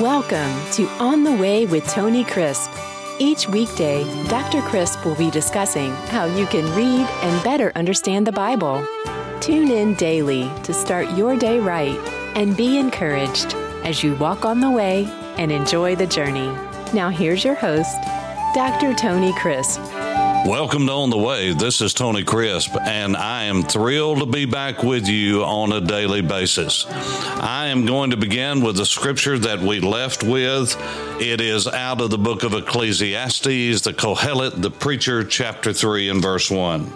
Welcome to On the Way with Tony Crisp. Each weekday, Dr. Crisp will be discussing how you can read and better understand the Bible. Tune in daily to start your day right and be encouraged as you walk on the way and enjoy the journey. Now, here's your host, Dr. Tony Crisp. Welcome to On the Way. This is Tony Crisp, and I am thrilled to be back with you on a daily basis. I am going to begin with the scripture that we left with. It is out of the book of Ecclesiastes, the Kohelet, the preacher, chapter 3 and verse 1.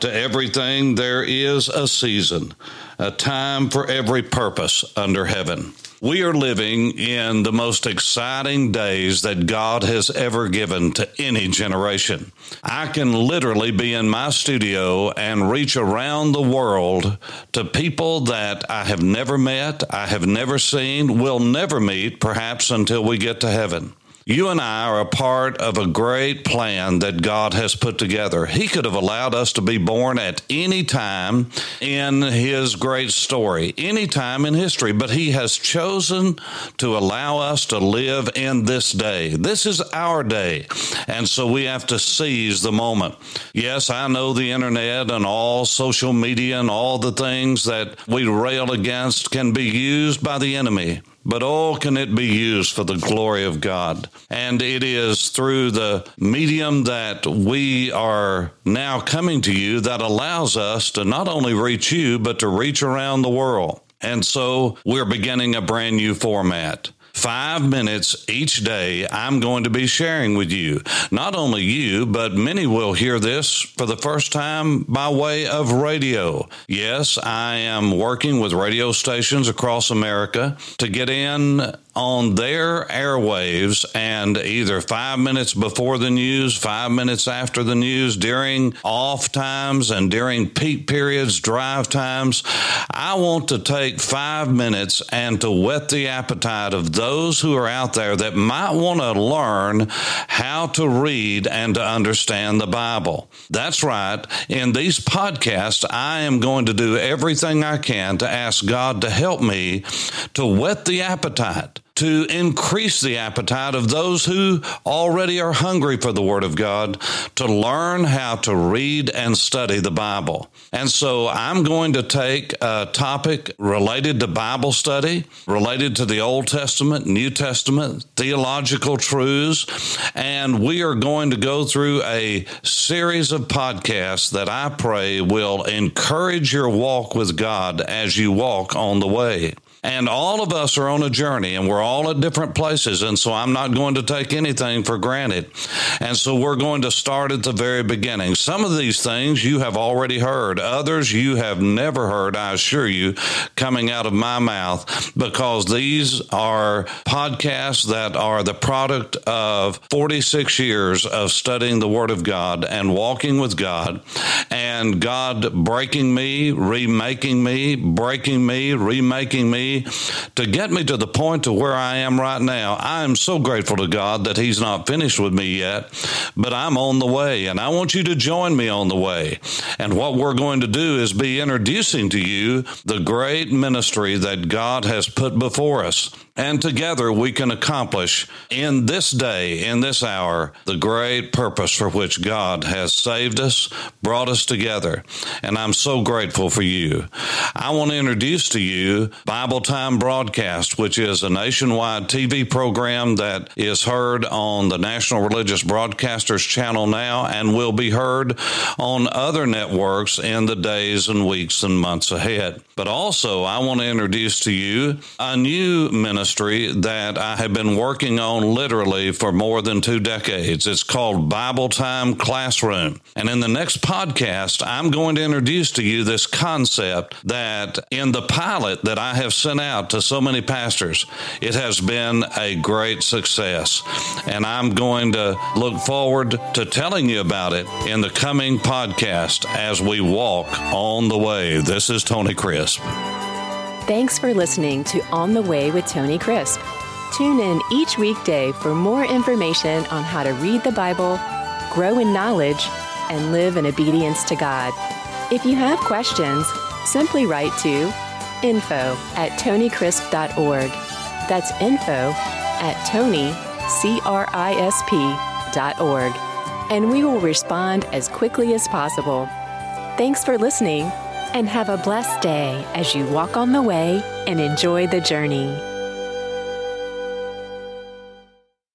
To everything there is a season, a time for every purpose under heaven. We are living in the most exciting days that God has ever given to any generation. I can literally be in my studio and reach around the world to people that I have never met, I have never seen, will never meet, perhaps until we get to heaven. You and I are a part of a great plan that God has put together. He could have allowed us to be born at any time in His great story, any time in history, but He has chosen to allow us to live in this day. This is our day. And so we have to seize the moment. Yes, I know the internet and all social media and all the things that we rail against can be used by the enemy but oh, can it be used for the glory of God? And it is through the medium that we are now coming to you that allows us to not only reach you, but to reach around the world. And so we're beginning a brand new format five minutes each day, I'm going to be sharing with you. Not only you, but many will hear this for the first time by way of radio. Yes, I am working with radio stations across America to get in on their airwaves and either five minutes before the news, five minutes after the news, during off times and during peak periods, drive times. I want to take five minutes and to whet the appetite of those who are out there that might want to learn how to read and to understand the Bible. That's right. In these podcasts, I am going to do everything I can to ask God to help me to whet the appetite to increase the appetite of those who already are hungry for the Word of God to learn how to read and study the Bible. And so I'm going to take a topic related to Bible study, related to the Old Testament, New Testament, theological truths, and we are going to go through a series of podcasts that I pray will encourage your walk with God as you walk on the way. And all of us are on a journey and we're all at different places. And so I'm not going to take anything for granted. And so we're going to start at the very beginning. Some of these things you have already heard, others you have never heard, I assure you, coming out of my mouth, because these are podcasts that are the product of 46 years of studying the Word of God and walking with God, and God breaking me, remaking me, breaking me, remaking me to get me to the point to where I am right now. I am so grateful to God that He's not finished with me yet, but I'm on the way, and I want you to join me on the way. And what we're going to do is be introducing to you the great ministry that God has put before us. And together we can accomplish in this day, in this hour, the great purpose for which God has saved us, brought us together. And I'm so grateful for you. I want to introduce to you Bible Time Broadcast, which is a nationwide TV program that is heard on the National Religious Broadcasters channel now and will be heard on other networks in the days and weeks and months ahead. But also, I want to introduce to you a new ministry ministry that I have been working on literally for more than two decades. It's called Bible Time Classroom. And in the next podcast, I'm going to introduce to you this concept that in the pilot that I have sent out to so many pastors, it has been a great success. And I'm going to look forward to telling you about it in the coming podcast as we walk on the way. This is Tony Crisp. Thanks for listening to On the Way with Tony Crisp. Tune in each weekday for more information on how to read the Bible, grow in knowledge, and live in obedience to God. If you have questions, simply write to info at tonycrisp.org. That's info at tonycrisp.org. And we will respond as quickly as possible. Thanks for listening and have a blessed day as you walk on the way and enjoy the journey.